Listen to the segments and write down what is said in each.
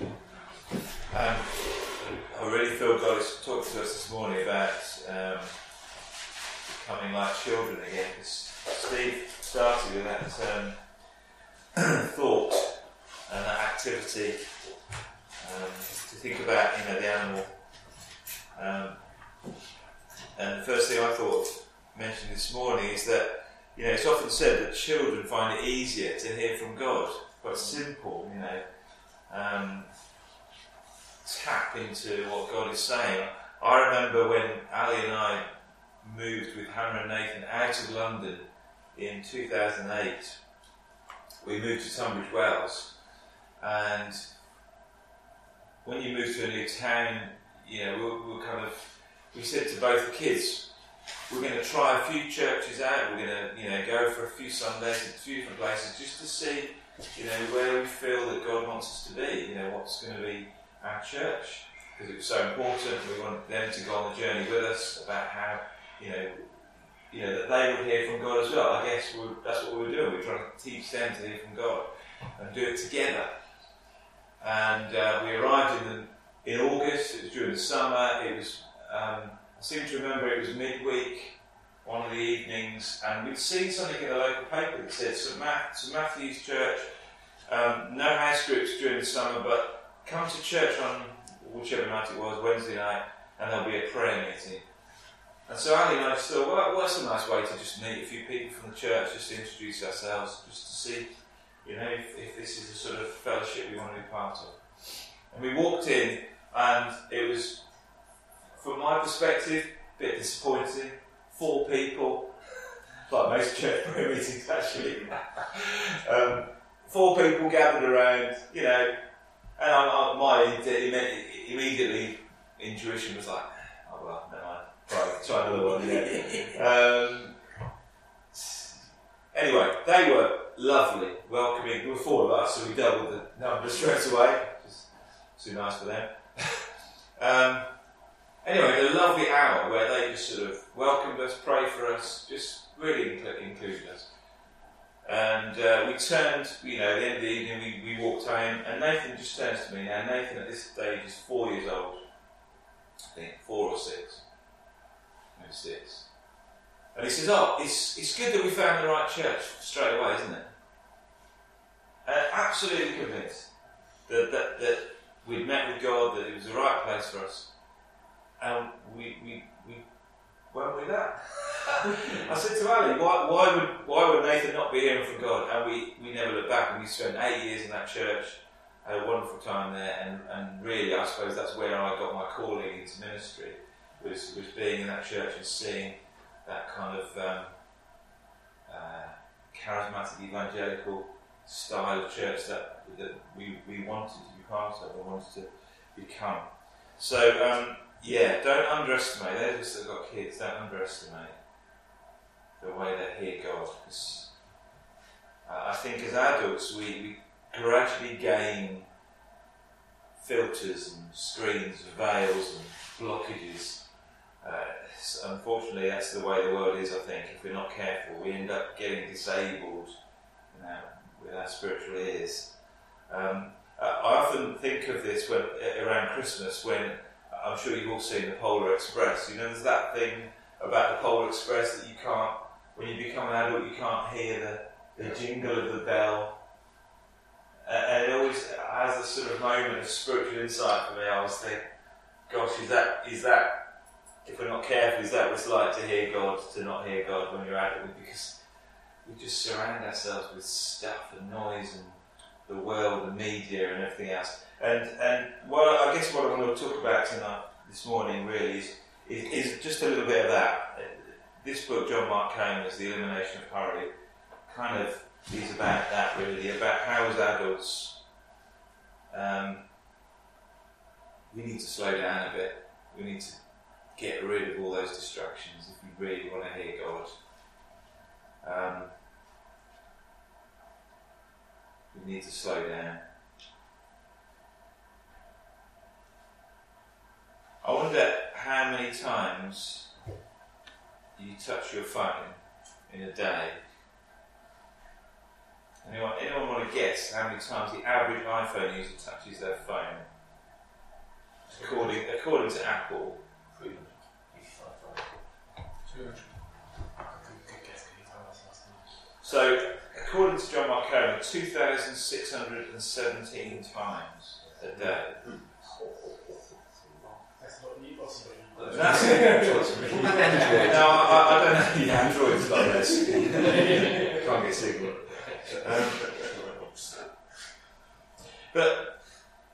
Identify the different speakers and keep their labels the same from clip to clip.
Speaker 1: Um, I really feel God talked to us this morning about um, becoming like children again. Steve started with that um, thought and that activity um, to think about, you know, the animal. Um, and the first thing I thought mentioned this morning is that, you know, it's often said that children find it easier to hear from God. Quite simple, you know. Um, tap into what God is saying. I remember when Ali and I moved with Hannah and Nathan out of London in 2008. We moved to Tunbridge Wells, and when you move to a new town, you know, we we kind of we said to both the kids, we're going to try a few churches out. We're going to, you know, go for a few Sundays in a few different places just to see, you know, where we feel that God wants us to be. You know, what's going to be our church because it was so important. We wanted them to go on the journey with us about how, you know, you know that they would hear from God as well. I guess that's what we were doing. We were trying to teach them to hear from God and do it together. And uh, we arrived in the, in August. It was during the summer. It was um, I seem to remember it was midweek, one of the evenings, and we'd seen something in the local paper that said St. Matthew's Church. Um, no house groups during the summer, but come to church on whichever night it was, Wednesday night, and there'll be a prayer meeting. And so Ali and I just thought, well, what's a nice way to just meet a few people from the church, just to introduce ourselves, just to see, you know, if, if this is the sort of fellowship we want to be part of. And we walked in, and it was, from my perspective, a bit disappointing. Four people, like most church prayer meetings actually. um, four people gathered around, you know, and I, I, my immediately intuition was like, oh well, never mind. Try, try another one. Yeah. um, anyway, they were lovely, welcoming. There were four of us, so we doubled the number straight away. Too nice for them. um, anyway, a lovely hour where they just sort of welcomed us, prayed for us, just really included us. And uh, we turned, you know, at the end of the evening, we, we walked home, and Nathan just turns to me. Now, Nathan at this stage is four years old, I think, four or six, maybe six. And he says, Oh, it's, it's good that we found the right church straight away, isn't it? And absolutely convinced that, that, that we'd met with God, that it was the right place for us. And we, we weren't we that? I said to Ali, why, why, would why would Nathan not be hearing from God? And we, we never looked back, and we spent eight years in that church, had a wonderful time there, and, and really, I suppose that's where I got my calling into ministry, was, was being in that church and seeing that kind of um, uh, charismatic evangelical style of church that, that we, we wanted to be part of, and wanted to become. So, um, yeah, don't underestimate, those of us that have got kids, don't underestimate the way they hear God. Because I think as adults, we, we gradually gain filters and screens and veils and blockages. Uh, so unfortunately, that's the way the world is, I think. If we're not careful, we end up getting disabled you know, with our spiritual ears. Um, I often think of this when, around Christmas when I'm sure you've all seen the Polar Express. You know, there's that thing about the Polar Express that you can't when you become an adult, you can't hear the, the jingle of the bell. And it always has a sort of moment of spiritual insight for me. I always think, gosh, is that, is that, if we're not careful, is that what it's like to hear God, to not hear God when you're adult? Because we just surround ourselves with stuff and noise and the world, the media, and everything else. And and well, I guess what I want to talk about tonight, this morning, really is, is, is just a little bit of that this book, John Mark Comer's The Elimination of Hurry, kind of is about that really, about how as adults um, we need to slow down a bit. We need to get rid of all those distractions if we really want to hear God. Um, we need to slow down. I wonder how many times you touch your phone in a day Anyone, anyone want to guess how many times the average iPhone user touches their phone? According, according to Apple, so according to John Mark Comer, 2,617 times a day. That's it. no, I, I don't know. Yeah, Android's got this. Can't get signal. Um, but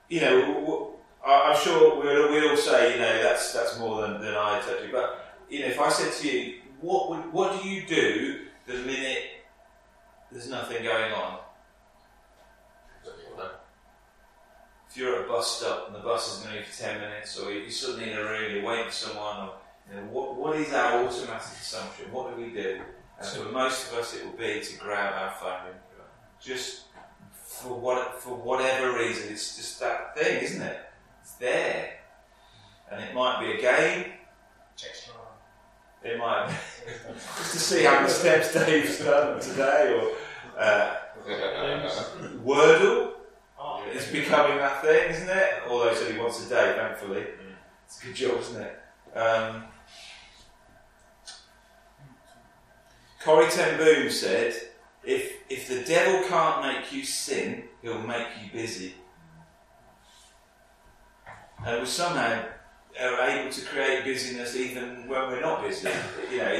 Speaker 1: you know, I'm sure we'll, we'll all say, you know, that's that's more than, than I told you. But you know, if I said to you, what would, what do you do the minute there's nothing going on? If you're at a bus stop and the bus is going to for ten minutes, or you're suddenly in a room, you're waiting for someone, or you know, what what is our automatic assumption? What do we do? And for most of us, it will be to grab our phone, just for what for whatever reason. It's just that thing, isn't it? It's there, and it might be a game. It might be just to see how many steps Dave's done today, or uh, Wordle. It's becoming that thing, isn't it? Although it's only once a day, thankfully. It's a good job, isn't it? Um, Corrie ten Boom said, if, if the devil can't make you sin, he'll make you busy. And we somehow are able to create busyness even when we're not busy. You know,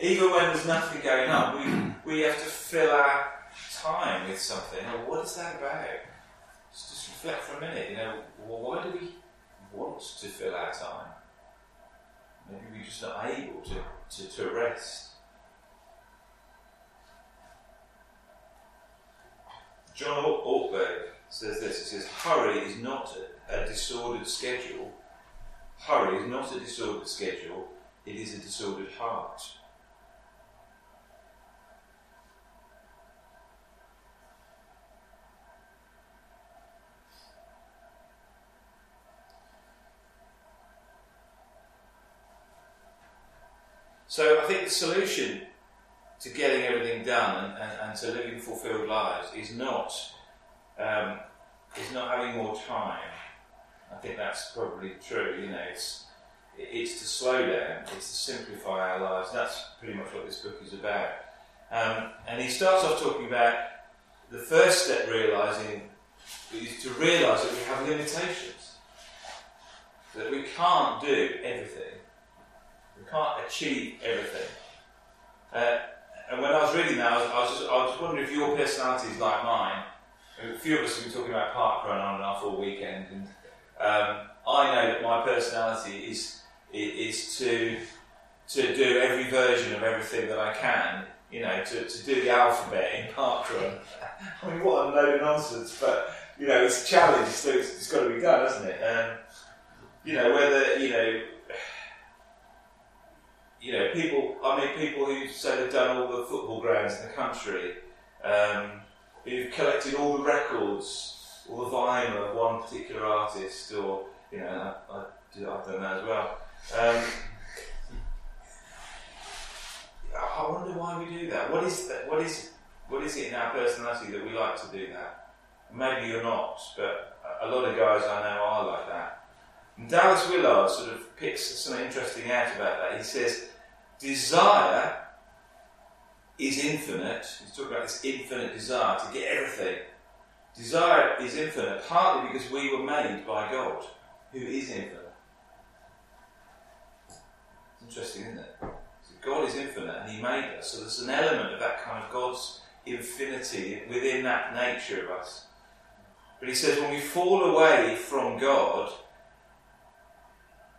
Speaker 1: even when there's nothing going on, we, we have to fill our time with something. Oh, what is that about? Just, just reflect for a minute. You know, well, why do we want to fill our time? Maybe we're just not able to, to, to rest. John Ortberg says this. He says, "Hurry is not a, a disordered schedule. Hurry is not a disordered schedule. It is a disordered heart." So I think the solution to getting everything done and, and, and to living fulfilled lives is not um, is not having more time. I think that's probably true. You know, it's it's to slow down, it's to simplify our lives. That's pretty much what this book is about. Um, and he starts off talking about the first step, realizing is to realize that we have limitations, that we can't do everything, we can't achieve everything. Uh, and when I was reading that, I was, I was, just, I was wondering if your personality is like mine. A few of us have been talking about park run on and off all weekend, and um, I know that my personality is is to to do every version of everything that I can. You know, to, to do the alphabet in park run. I mean, what a load of nonsense! But you know, it's a challenge, so it's, it's got to be done, hasn't it? Um, you know, whether you know you know, people, I mean, people who say they've done all the football grounds in the country, um, who've collected all the records, all the vinyl of one particular artist, or, you know, I, I I've done that as well. Um, I wonder why we do that. What is that? What is, what is it in our personality that we like to do that? Maybe you're not, but a lot of guys I know are like that. And Dallas Willard sort of picks something interesting out about that. He says, desire is infinite. He's talking about this infinite desire to get everything. Desire is infinite, partly because we were made by God, who is infinite. It's interesting, isn't it? So God is infinite and He made us. So there's an element of that kind of God's infinity within that nature of us. But he says when we fall away from God,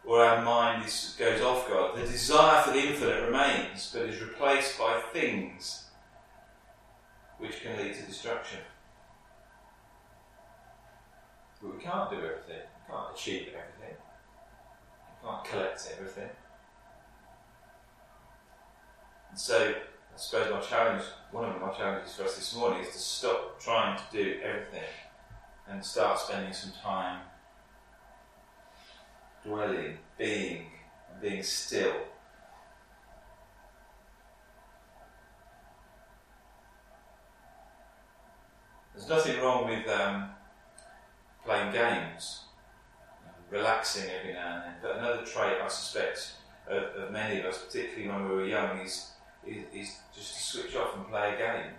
Speaker 1: or our mind is, goes off God, the desire for the infinite remains, but is replaced by things which can lead to destruction. But we can't do everything. We can't achieve everything. We can't collect everything. And so, I suppose my challenge, one of my challenges for us this morning is to stop trying to do everything and start spending some time dwelling, being, and being still. There's nothing wrong with um, playing games, relaxing every now and then. But another trait I suspect of, of many of us, particularly when we were young, is, is, is just to switch off and play a game,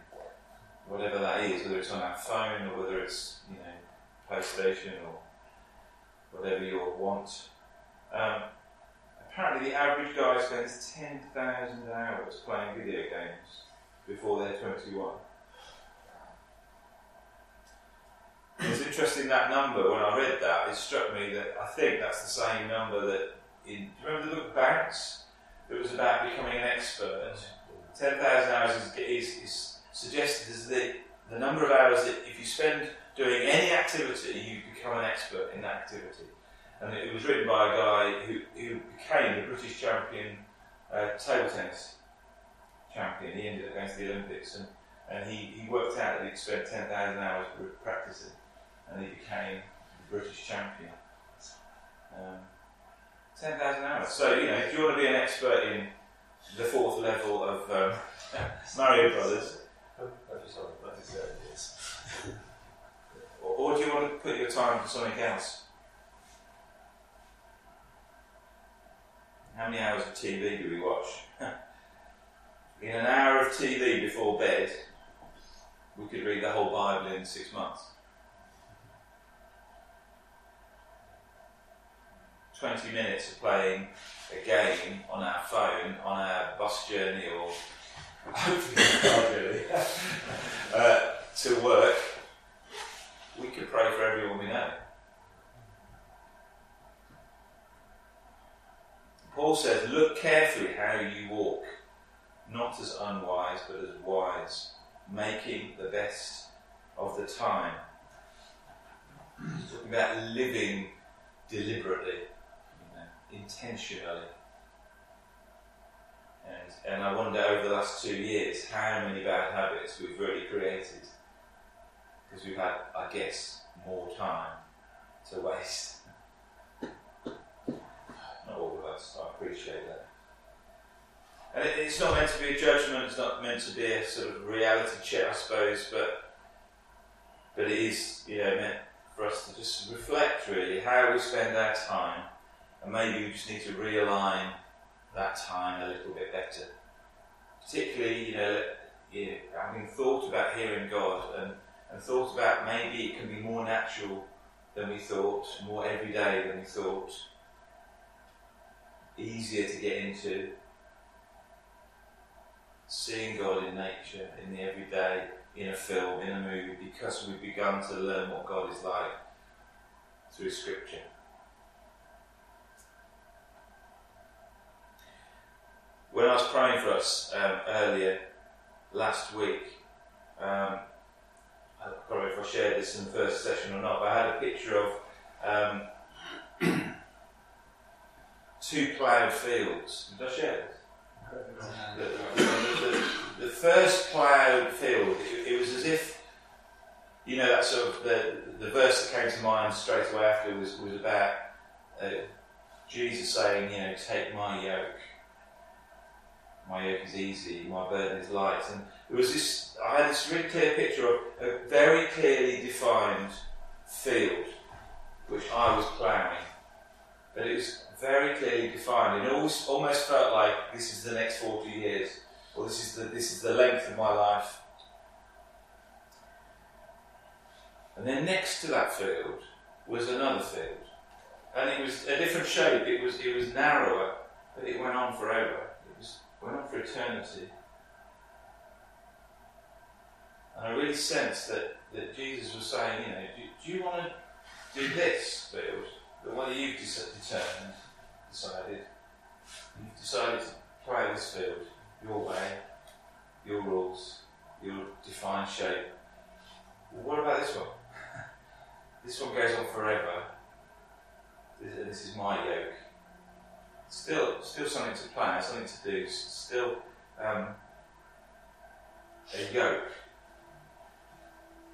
Speaker 1: whatever that is, whether it's on our phone or whether it's you know PlayStation or whatever you want. Um, apparently, the average guy spends 10,000 hours playing video games before they're 21. It's interesting that number. When I read that, it struck me that I think that's the same number that in. Do you remember the book Bounce? It was about becoming an expert. Ten thousand hours is, is, is suggested as the the number of hours that if you spend doing any activity, you become an expert in that activity. And it was written by a guy who, who became the British champion uh, table tennis champion. He ended up going to the Olympics, and, and he, he worked out that he'd spent 10,000 hours practicing and he became the British champion. Um, 10,000 hours. So, you know, if you want to be an expert in the fourth level of um, Mario Brothers, or, or do you want to put your time to something else? How many hours of TV do we watch? in an hour of TV before bed, we could read the whole Bible in six months. 20 minutes of playing a game on our phone on our bus journey or hopefully uh, to work, we could pray for everyone we know. Paul says, Look carefully how you walk, not as unwise, but as wise, making the best of the time. He's talking about living deliberately intentionally. And, and I wonder over the last two years how many bad habits we've really created because we've had, I guess, more time to waste. Not all of us, I appreciate that. And it, it's not meant to be a judgment, it's not meant to be a sort of reality check, I suppose, but, but it is you know, meant for us to just reflect really how we spend our time and maybe we just need to realign that time a little bit better. Particularly, you know, you know having thought about hearing God and, and thought about maybe it can be more natural than we thought, more everyday than we thought, easier to get into. Seeing God in nature, in the everyday, in a film, in a movie, because we've begun to learn what God is like through Scripture. When I was praying for us um, earlier last week, um, I don't know if I shared this in the first session or not, but I had a picture of um, two ploughed fields. Did I share this? The, the, the, first ploughed field, it, it, was as if, you know, that sort of the, the verse that came to mind straight away after was, was about uh, Jesus saying, you know, take my yoke my yoke is easy, my burden is light. And it was this, I had this really clear picture of a very clearly defined field which I was ploughing. But it was very clearly defined. It always, almost felt like this is the next 40 years, or this is the, this is the length of my life. And then next to that field was another field. And it was a different shape, it was, it was narrower, but it went on forever. Went on for eternity. And I really sense that, that Jesus was saying, you know, do, do you want to do this field? The one you've determined, decided. You've decided to play this field your way, your rules, your defined shape. Well, what about this one? this one goes on forever. This, this is my yoke still, still something to plan, something to do, still um, a yoke.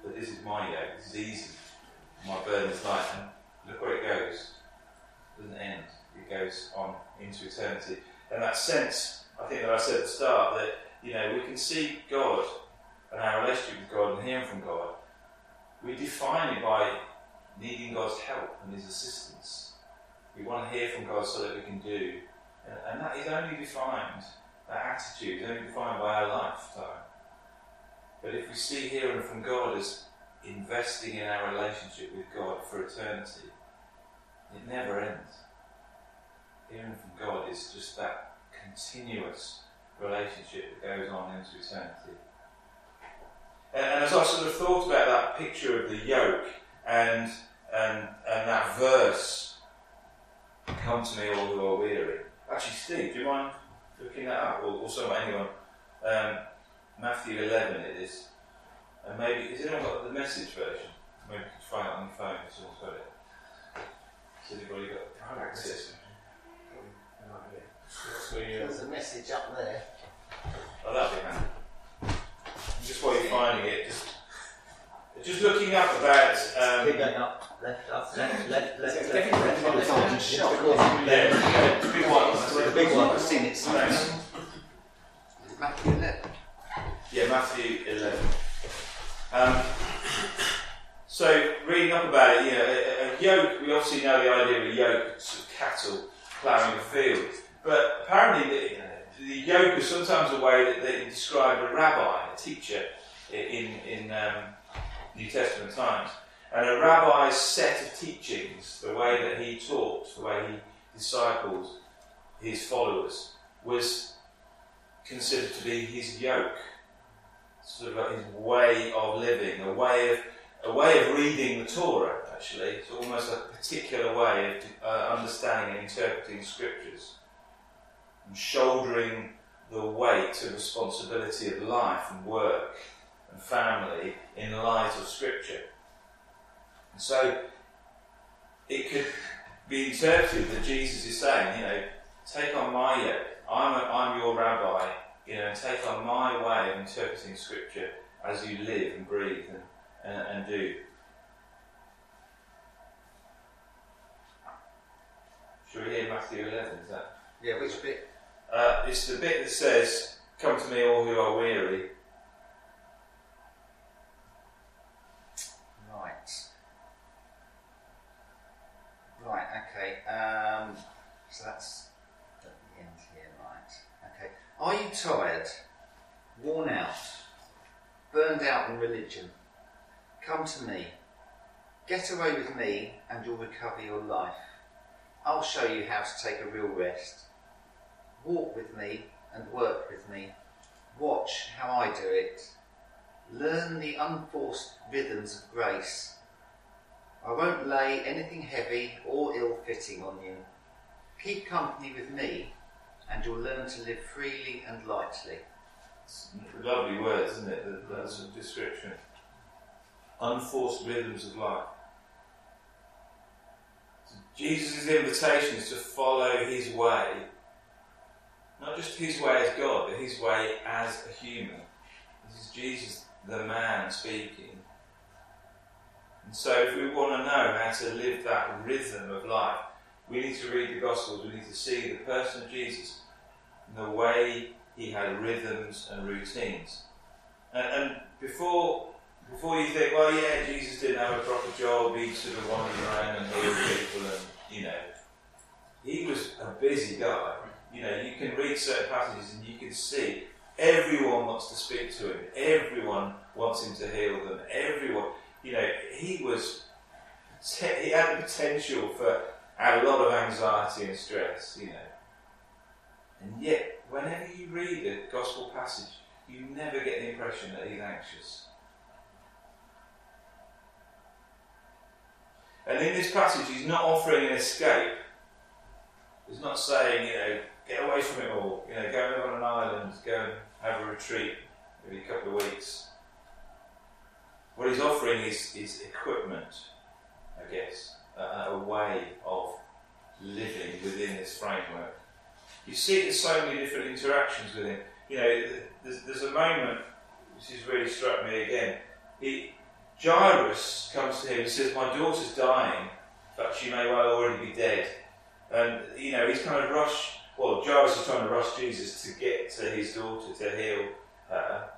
Speaker 1: But this is my yoke. This is easy. My burden is light, and look where it goes. It doesn't end. It goes on into eternity. And that sense, I think that I said at the start, that you know we can see God and our relationship with God and hearing from God, we define it by needing God's help and His assistance. We want to hear from God so that we can do. And, and that is only defined, that attitude is only defined by our lifetime. But if we see hearing from God as investing in our relationship with God for eternity, it never ends. Hearing from God is just that continuous relationship that goes on into eternity. And, and as I sort of thought about that picture of the yoke and, and, and that verse, come to me all who are weary. Actually, Steve, do you mind looking that up? Or, or someone, anyone? Um, Matthew 11 it is. And maybe, has anyone got the message version? Maybe you can find it on your phone if someone's got it. Has anybody got access?
Speaker 2: There's a message up there.
Speaker 1: Oh, that'd be handy. Just while you're finding it, just just looking up about. Um,
Speaker 2: Keep going up, left, up, left, left, left, left, left,
Speaker 3: Definitely
Speaker 2: left,
Speaker 3: on
Speaker 2: left,
Speaker 3: the shelf.
Speaker 1: yeah, yeah, the big one. that's
Speaker 2: The
Speaker 1: it.
Speaker 2: big one, I've seen it.
Speaker 1: Thanks.
Speaker 3: Matthew 11.
Speaker 1: Yeah, Matthew 11. Um, so, reading up about it, you know, a, a yoke, we obviously know the idea of a yoke, sort of cattle ploughing a field. But apparently, the, the yoke was sometimes a way that they described a rabbi, a teacher, i- in, in um, New Testament times. And a rabbi's set of teachings, the way that he taught, the way he discipled his followers, was considered to be his yoke sort of like his way of living, a way of a way of reading the Torah. Actually, it's almost a particular way of uh, understanding and interpreting scriptures, and shouldering the weight and responsibility of life and work and family in light of scripture. And so, it could be interpreted that Jesus is saying, you know, take on my yoke. I'm, a, I'm your rabbi you know, and take on my way of interpreting Scripture as you live and breathe and, and, and do. Shall we hear Matthew 11? Is that?
Speaker 2: Yeah, which bit?
Speaker 1: Uh, it's the bit that says, Come to me, all who are weary.
Speaker 2: Right. Right, okay. Um, so that's at the end here, right. Okay. Are you tired, worn out, burned out in religion? Come to me. Get away with me and you'll recover your life. I'll show you how to take a real rest. Walk with me and work with me. Watch how I do it. Learn the unforced rhythms of grace. I won't lay anything heavy or ill fitting on you. Keep company with me, and you'll learn to live freely and lightly.
Speaker 1: Lovely words, isn't it? That, that sort of description. Unforced rhythms of life. So Jesus' invitation is to follow his way. Not just his way as God, but his way as a human. This is Jesus, the man, speaking. So, if we want to know how to live that rhythm of life, we need to read the Gospels, we need to see the person of Jesus and the way he had rhythms and routines. And, and before before you think, well, yeah, Jesus didn't have a proper job, he sort of wandered around and healed people, and you know, he was a busy guy. You know, you can read certain passages and you can see everyone wants to speak to him, everyone wants him to heal them, everyone. You know, he was he had the potential for a lot of anxiety and stress. You know, and yet whenever you read a gospel passage, you never get the impression that he's anxious. And in this passage, he's not offering an escape. He's not saying, you know, get away from it all. You know, go and live on an island, go and have a retreat, maybe a couple of weeks. What he's offering is, is equipment, I guess, a, a way of living within this framework. You see there's so many different interactions with him. You know, there's, there's a moment which has really struck me again. He, Jairus comes to him and says, My daughter's dying, but she may well already be dead. And, you know, he's kind of rushed, well, Jairus is trying to rush Jesus to get to his daughter, to heal her.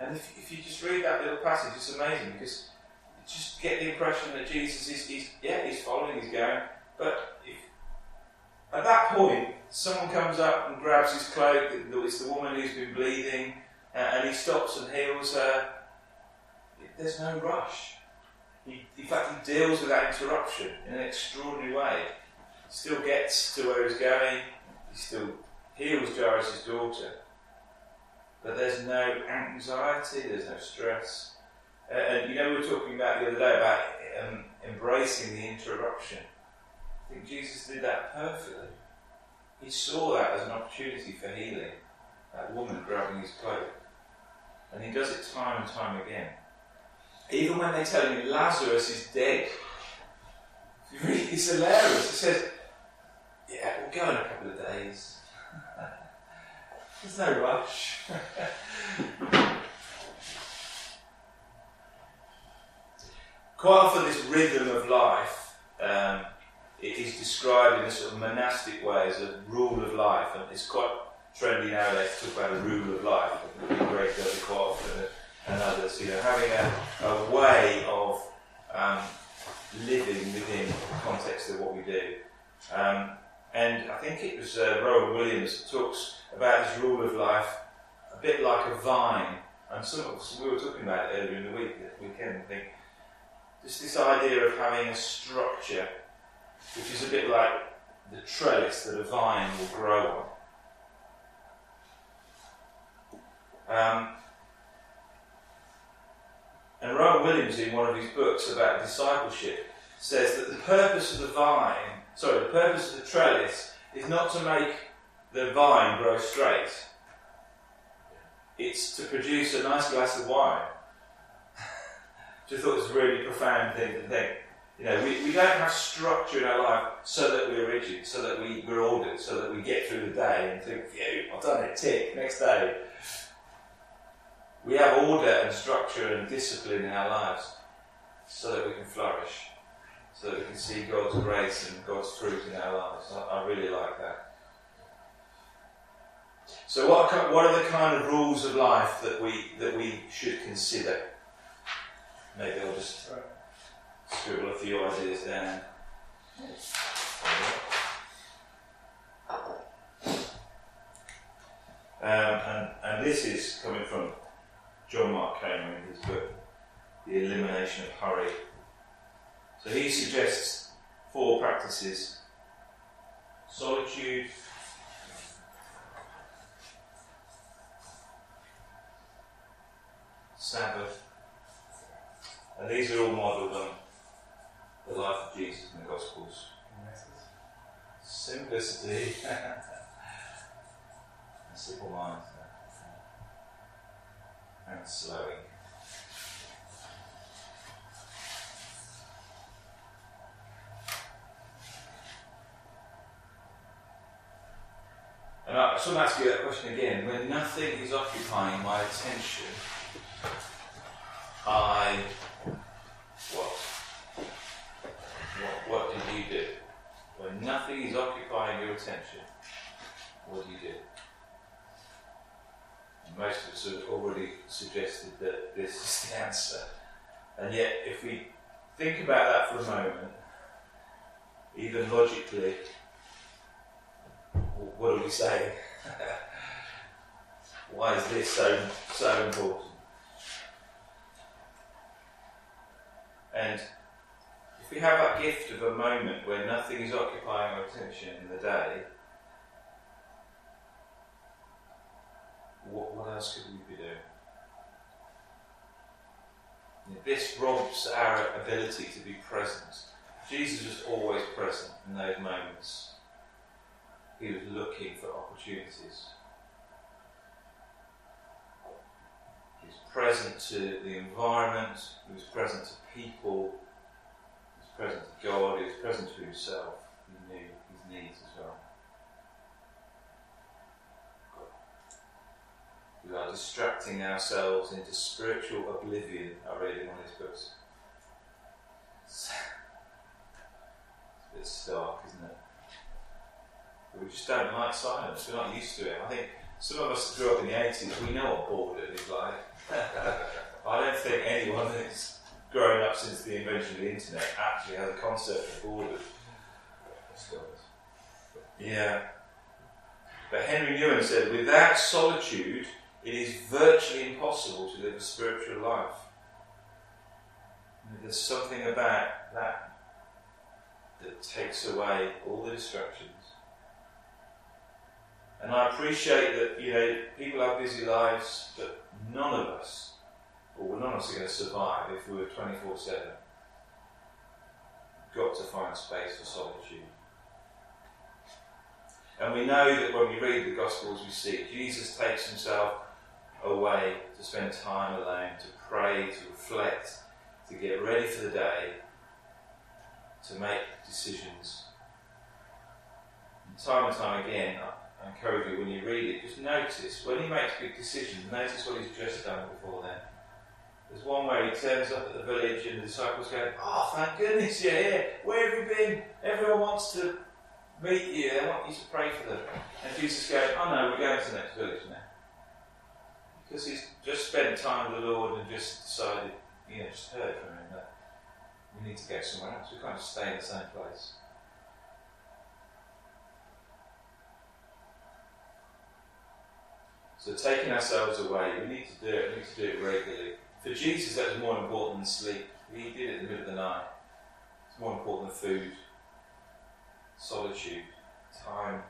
Speaker 1: And if, if you just read that little passage, it's amazing because you just get the impression that Jesus is, he's, yeah, he's following, he's going. But if, at that point, someone comes up and grabs his cloak, it's the woman who's been bleeding, uh, and he stops and heals her, there's no rush. He, in fact, he deals with that interruption in an extraordinary way. Still gets to where he's going, he still heals Jairus' daughter. But there's no anxiety, there's no stress. Uh, and you know, we were talking about the other day about um, embracing the interruption. I think Jesus did that perfectly. He saw that as an opportunity for healing, that woman grabbing his cloak. And he does it time and time again. Even when they tell him Lazarus is dead, it's hilarious. He says, Yeah, we'll go in a couple of days. There's no rush. Quite often, this rhythm of life um, it is described in a sort of monastic way as a rule of life, and it's quite trendy nowadays to talk about a rule of life. Greg does it quite often, and others. You know, having a, a way of um, living within the context of what we do. Um, and I think it was uh, Rowan Williams that talks about his rule of life a bit like a vine. And some of us, we were talking about it earlier in the week, weekend, I think. Just this idea of having a structure which is a bit like the trellis that a vine will grow on. Um, and Rowan Williams, in one of his books about discipleship, says that the purpose of the vine, sorry, the purpose of the trellis is not to make the vine grow straight. It's to produce a nice glass of wine. Just thought it was a really profound thing to think. You know, we, we don't have structure in our life so that we're rigid, so that we, we're ordered, so that we get through the day and think, yeah, I've done it, tick, next day. We have order and structure and discipline in our lives so that we can flourish, so that we can see God's grace and God's fruit in our lives. I, I really like that. So, what, what are the kind of rules of life that we, that we should consider? Maybe I'll just scribble a few ideas down. Um, and, and this is coming from John Mark Comer in his book, The Elimination of Hurry. So he suggests four practices solitude, Sabbath, and these are all modelled on the life of Jesus in the Gospels. Simplicity. simple mind. And slowing. To ask you that question again. When nothing is occupying my attention, I what? What, what did you do? When nothing is occupying your attention, what do you do? most of us have already suggested that this is the answer. And yet, if we think about that for a moment, even logically, what are we saying? Why is this so so important? And if we have that gift of a moment where nothing is occupying our attention in the day, what, what else could we be doing? This robs our ability to be present. Jesus was always present in those moments. He was looking for opportunities. He was present to the environment, he was present to people, he was present to God, he was present to himself. He knew his needs as well. We are distracting ourselves into spiritual oblivion, I read in one of his books. It's a bit stark, isn't it? But we just don't like silence, we're not used to it. I think some of us grew up in the 80s, we know what boredom is like. I don't think anyone is grown up since the invention of the internet actually has a concept of borders. Yeah. But Henri Nouwen said, without solitude, it is virtually impossible to live a spiritual life. And there's something about that that takes away all the distractions. And I appreciate that, you know, people have busy lives, but none of us, or none of us are going to survive if we were 24 7. Got to find space for solitude. And we know that when we read the Gospels, we see Jesus takes himself away to spend time alone, to pray, to reflect, to get ready for the day, to make decisions. And time and time again, I encourage you when you read it, just notice when he makes big decisions, notice what he's just done before then. There's one where he turns up at the village and the disciples go, Oh, thank goodness you're here. Where have you been? Everyone wants to meet you. They want you to pray for them. And Jesus goes, Oh no, we're going to the next village now. Because he's just spent time with the Lord and just decided, you know, just heard from him that we need to go somewhere else. We can't just stay in the same place. So taking ourselves away, we need to do it, we need to do it regularly. For Jesus, that was more important than sleep. He did it in the middle of the night. It's more important than food, solitude, time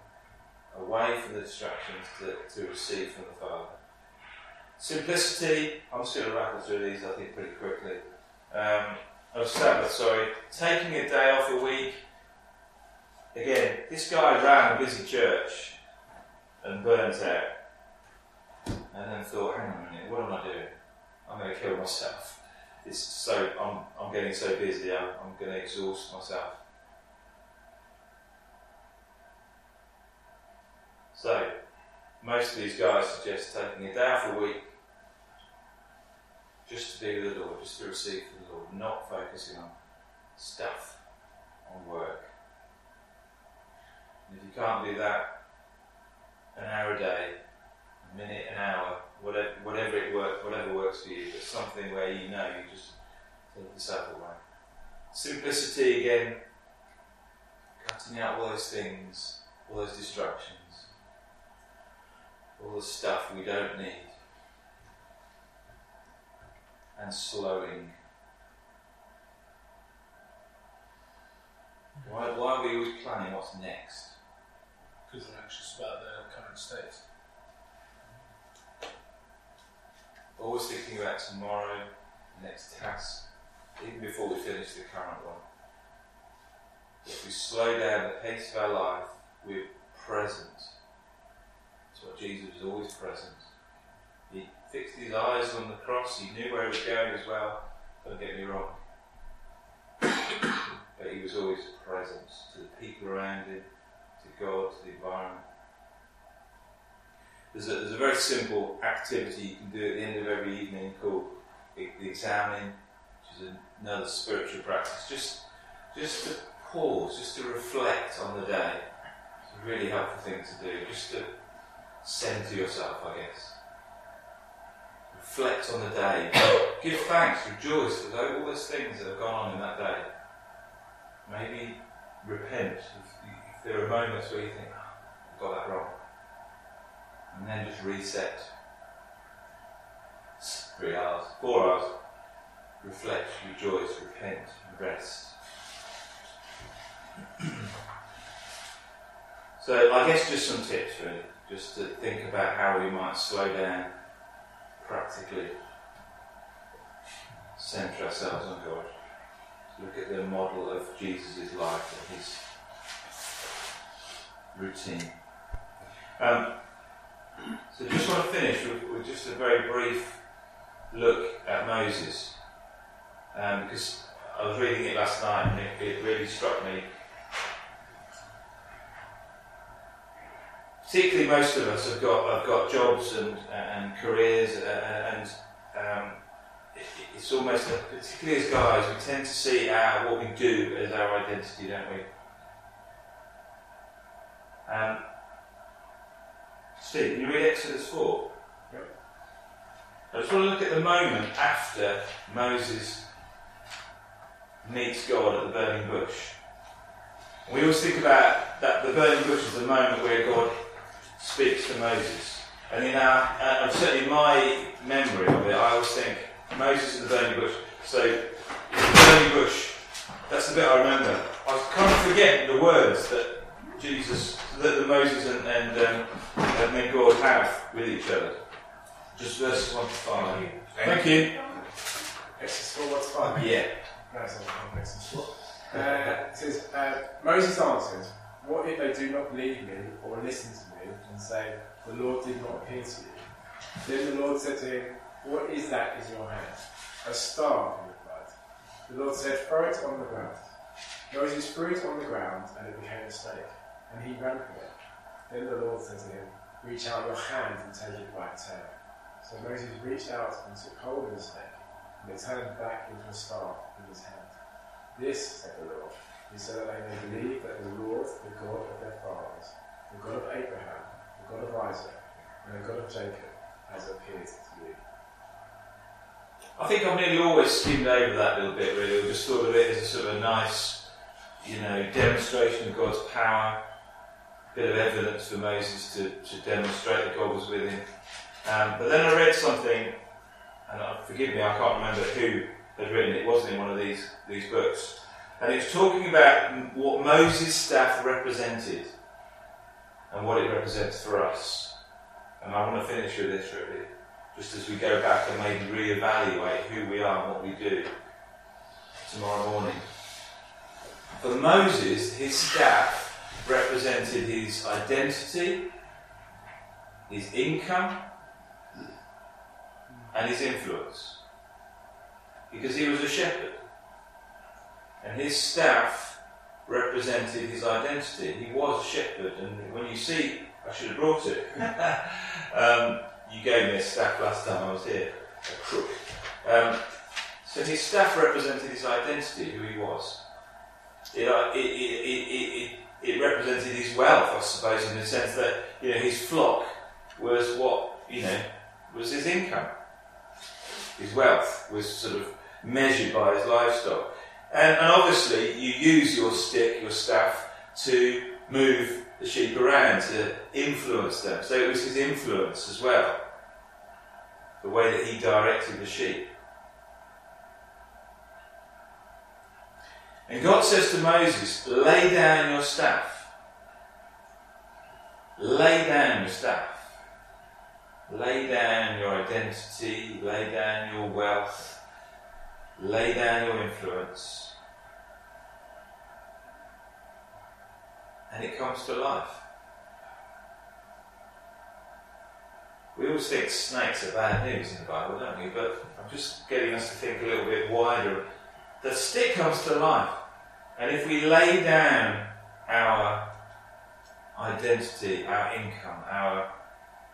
Speaker 1: away from the distractions to, to receive from the Father. Simplicity, I'm just going to rattle through these, I think, pretty quickly. Um, oh, Sabbath, sorry. Taking a day off a week. Again, this guy ran a busy church and burnt out. And then thought, hang on a minute, what am I doing? I'm going to kill myself. It's so I'm, I'm getting so busy. I'm, I'm going to exhaust myself. So, most of these guys suggest taking a day off a week just to be with the Lord, just to receive from the Lord, not focusing on stuff, on work. And if you can't do that, an hour a day, minute, an hour, whatever, whatever it works, whatever works for you, but something where you know you just take yourself away. Simplicity again, cutting out all those things, all those distractions, all the stuff we don't need, and slowing. Why, why are we always planning what's next?
Speaker 4: Because we're anxious about the current state.
Speaker 1: Always thinking about tomorrow, the next task, even before we finish the current one. If we slow down the pace of our life, we're present. That's what Jesus was always present. He fixed his eyes on the cross, he knew where he was going as well. Don't get me wrong. but he was always present to the people around him, to God, to the environment. There's a, there's a very simple activity you can do at the end of every evening called the, examen, which is another spiritual practice. Just, just to pause, just to reflect on the day. It's a really helpful thing to do, just to centre yourself, I guess. Reflect on the day. Give thanks, rejoice for all those things that have gone on in that day. Maybe repent if, if there are moments where you think, oh, I got that wrong and then just reset. Three hours, four hours. Reflect, rejoice, repent, rest. so I guess just some tips really, just to think about how we might slow down practically, centre ourselves on God. Look at the model of Jesus' life and his routine. Um, so just want to finish with, with just a very brief look at Moses. Um, because I was reading it last night and it, it really struck me. Particularly, most of us have got have got jobs and and careers, uh, and um, it, it's almost particularly as guys, we tend to see our what we do as our identity, don't we? Um, Steve, can you read Exodus 4? Yep. I just want to look at the moment after Moses meets God at the burning bush. We always think about that the burning bush is the moment where God speaks to Moses. And in our, uh, and certainly in my memory of it, I always think Moses in the burning bush. So, the burning bush, that's the bit I remember. I kind of forgetting the words that Jesus, that the Moses and, and, um, and then God have with each other. Just verses 1 to 5. Thank you.
Speaker 5: Exodus 4, what's 5?
Speaker 1: Yeah.
Speaker 5: No, it's not from Exodus 4. Uh, it says, uh, Moses answered, What if they do not believe me or listen to me and say, The Lord did not appear to you? Then the Lord said to him, What is that in your hand? A star, he replied. The Lord said, Throw it on the ground. Moses threw it on the ground and it became a snake, and he ran from it. Then the Lord said to him, Reach out your hand and take it by its tail. So Moses reached out and took hold of the snake, and it turned back into a staff in his hand. This, said the Lord, is so that they may believe that the Lord, the God of their fathers, the God of Abraham, the God of Isaac, and the God of Jacob, has appeared to you.
Speaker 1: I think I've nearly always skimmed over that little bit, really, or just thought of it as a sort of a nice, you know, demonstration of God's power, bit of evidence for Moses to, to demonstrate that God was with him. Um, but then I read something, and uh, forgive me, I can't remember who had written it. It wasn't in one of these these books, and it was talking about what Moses' staff represented and what it represents for us. And I want to finish with this really, just as we go back and maybe re-evaluate who we are and what we do tomorrow morning. For Moses, his staff represented his identity, his income, and his influence. Because he was a shepherd. And his staff represented his identity. He was a shepherd. And when you see, I should have brought it. um, you gave me a staff last time I was here, a crook. Um, so his staff represented his identity, who he was. It, uh, it, it, it, it, represented his wealth, I suppose, in the sense that you know his flock was what you know was his income. His wealth was sort of measured by his livestock, and, and obviously you use your stick, your staff, to move the sheep around, to influence them. So it was his influence as well, the way that he directed the sheep. And God says to Moses, lay down your staff. Lay down your staff. Lay down your identity, lay down your wealth, lay down your influence. And it comes to life. We always think snakes are bad news in the Bible, don't we? But I'm just getting us to think a little bit wider. The stick comes to life. And if we lay down our identity, our income, our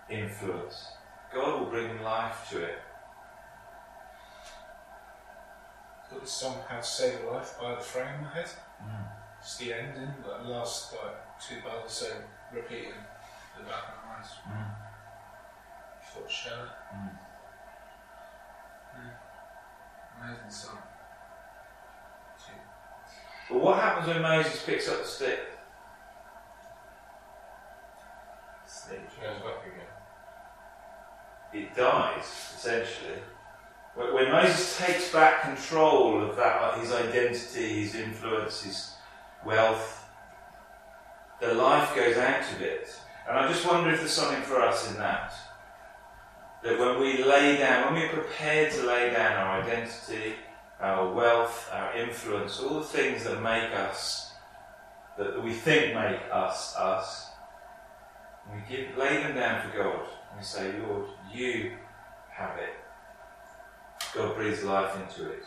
Speaker 1: influence, God will bring life to it.
Speaker 4: Got the song How to Save a Life by the Fray in my head. It's the ending, but the last like two bars so repeating the background noise.
Speaker 1: Mm.
Speaker 4: Thought share it.
Speaker 1: Mm.
Speaker 4: Amazing song. Two.
Speaker 1: But what happens when Moses picks up the stick?
Speaker 4: It goes back again.
Speaker 1: It dies, essentially. When when Moses takes back control of that, his identity, his influence, his wealth, the life goes out of it. And I just wonder if there's something for us in that. That when we lay down, when we're prepared to lay down our identity, our wealth, our influence, all the things that make us, that we think make us us, we give, lay them down for God and we say, Lord, you have it. God breathes life into it.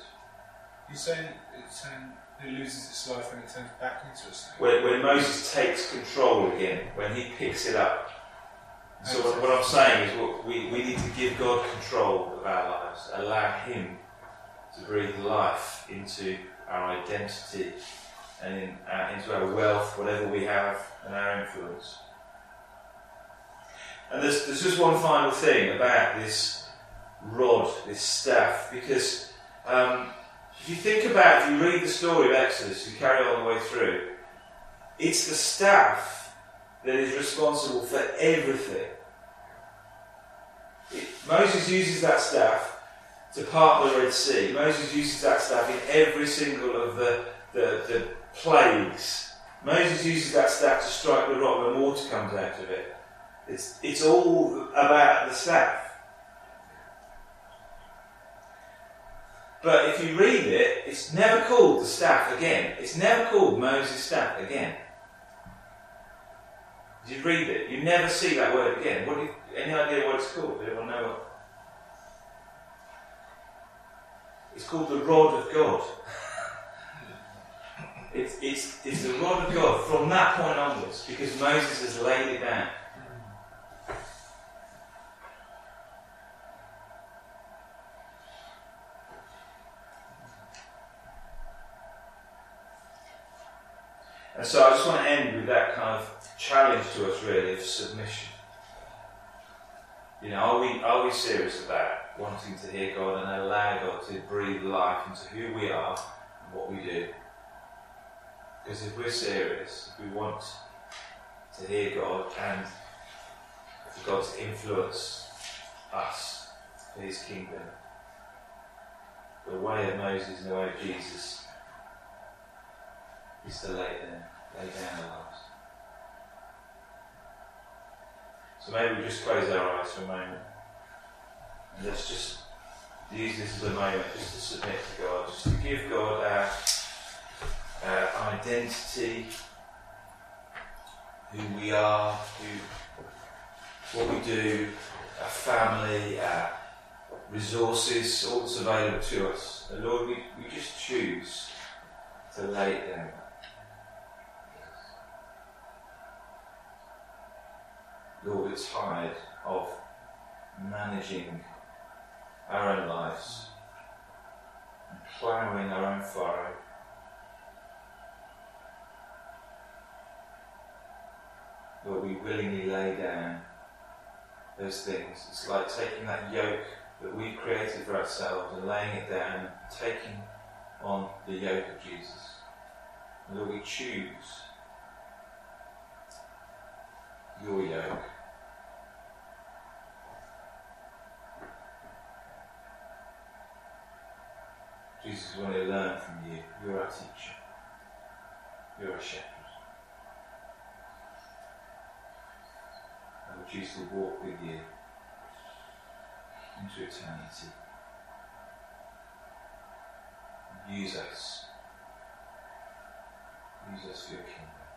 Speaker 4: You're saying it's saying it loses its life when it turns back into snake?
Speaker 1: When, when Moses takes control again, when he picks it up. So what, what I'm saying is what we, we need to give God control of our lives, allow him to breathe life into our identity and in, uh, into our wealth, whatever we have, and our influence. And there's, there's just one final thing about this rod, this staff, because um, If you think about, if you read the story of Exodus, you carry on the way through, it's the staff that is responsible for everything. It, Moses uses that staff to part the Red Sea. Moses uses that staff in every single of the, the, the plagues. Moses uses that staff to strike the rock when water comes out of it. It's, it's all about the staff. But if you read it, it's never called the staff again. It's never called Moses' staff again. Did you read it, you never see that word again. What do you, any idea what it's called? Anyone know what? It's called the rod of God. It's, it's, it's the rod of God from that point onwards because Moses has laid it down. And so I just want to end with that kind of challenge to us, really, of submission. You know, are we, are we serious about wanting to hear God and allow God to breathe life into who we are and what we do? Because if we're serious, if we want to hear God and for God to influence us for His kingdom, the way of Moses and the way of Jesus is to lay down, lay down our lives. So maybe we just close our eyes for a moment let's just use this as a moment just to submit to God, just to give God our, our identity, who we are, who, what we do, our family, our resources, all that's available to us. And Lord, we, we just choose to lay it down. Lord, we're tired of managing our own lives and ploughing our own furrow. Lord, we willingly lay down those things. It's like taking that yoke that we've created for ourselves and laying it down, taking on the yoke of Jesus. And Lord, we choose your yoke. Jesus, we want to learn from you. You're our teacher. You're our shepherd. And we choose to walk with you into eternity. Use us. Use us for your kingdom.